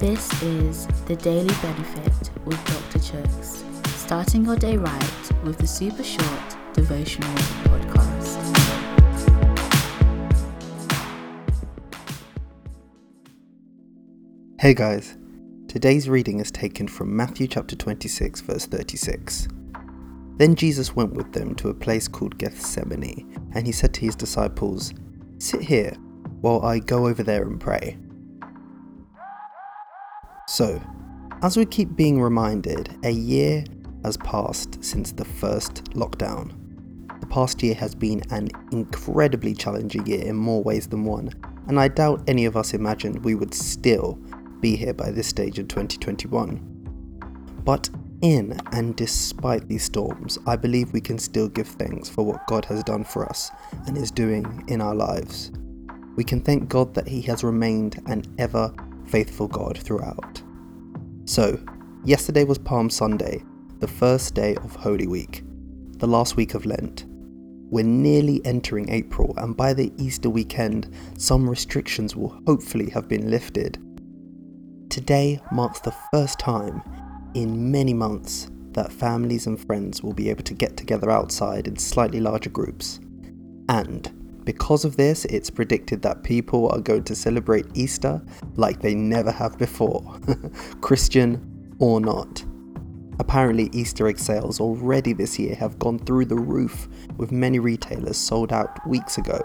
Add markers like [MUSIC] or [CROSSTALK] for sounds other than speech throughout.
This is the Daily Benefit with Dr. Chuks, starting your day right with the super short devotional podcast. Hey guys, today's reading is taken from Matthew chapter 26, verse 36. Then Jesus went with them to a place called Gethsemane, and he said to his disciples, Sit here while I go over there and pray. So, as we keep being reminded, a year has passed since the first lockdown. The past year has been an incredibly challenging year in more ways than one, and I doubt any of us imagined we would still be here by this stage in 2021. But in and despite these storms, I believe we can still give thanks for what God has done for us and is doing in our lives. We can thank God that He has remained an ever faithful God throughout. So, yesterday was Palm Sunday, the first day of Holy Week, the last week of Lent. We're nearly entering April, and by the Easter weekend, some restrictions will hopefully have been lifted. Today marks the first time in many months that families and friends will be able to get together outside in slightly larger groups. And because of this, it's predicted that people are going to celebrate Easter like they never have before, [LAUGHS] Christian or not. Apparently, Easter egg sales already this year have gone through the roof, with many retailers sold out weeks ago.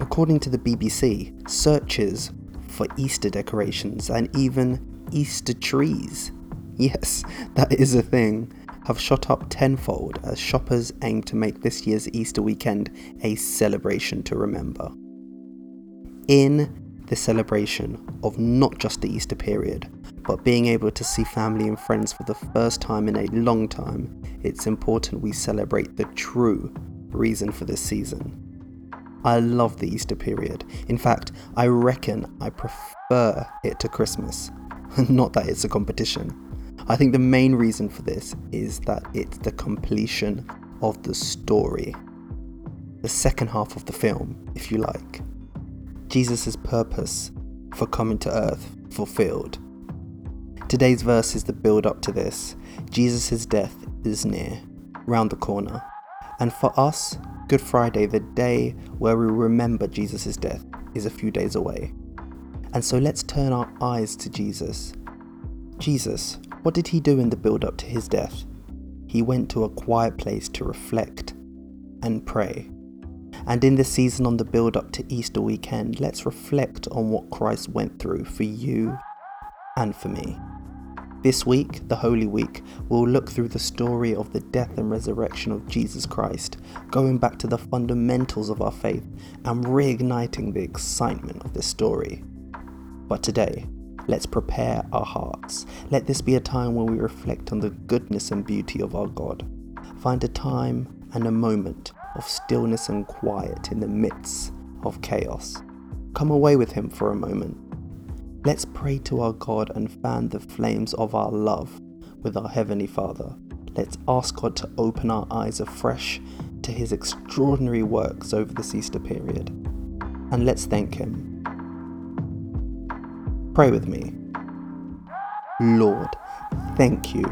According to the BBC, searches for Easter decorations and even Easter trees [LAUGHS] yes, that is a thing, have shot up tenfold as shoppers aim to make this year's Easter weekend a celebration to remember. In the celebration of not just the Easter period, but being able to see family and friends for the first time in a long time, it's important we celebrate the true reason for this season. I love the Easter period. In fact, I reckon I prefer it to Christmas. [LAUGHS] Not that it's a competition. I think the main reason for this is that it's the completion of the story. The second half of the film, if you like. Jesus' purpose for coming to earth fulfilled. Today's verse is the build up to this. Jesus' death is near, round the corner. And for us, Good Friday, the day where we remember Jesus' death, is a few days away. And so let's turn our eyes to Jesus. Jesus, what did he do in the build up to his death? He went to a quiet place to reflect and pray. And in this season on the build up to Easter weekend, let's reflect on what Christ went through for you and for me. This week, the Holy Week, we'll look through the story of the death and resurrection of Jesus Christ, going back to the fundamentals of our faith and reigniting the excitement of this story. But today, Let's prepare our hearts. Let this be a time when we reflect on the goodness and beauty of our God. Find a time and a moment of stillness and quiet in the midst of chaos. Come away with Him for a moment. Let's pray to our God and fan the flames of our love with our Heavenly Father. Let's ask God to open our eyes afresh to His extraordinary works over this Easter period. And let's thank Him Pray with me. Lord, thank you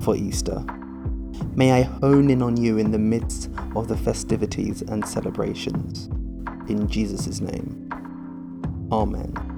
for Easter. May I hone in on you in the midst of the festivities and celebrations. In Jesus' name. Amen.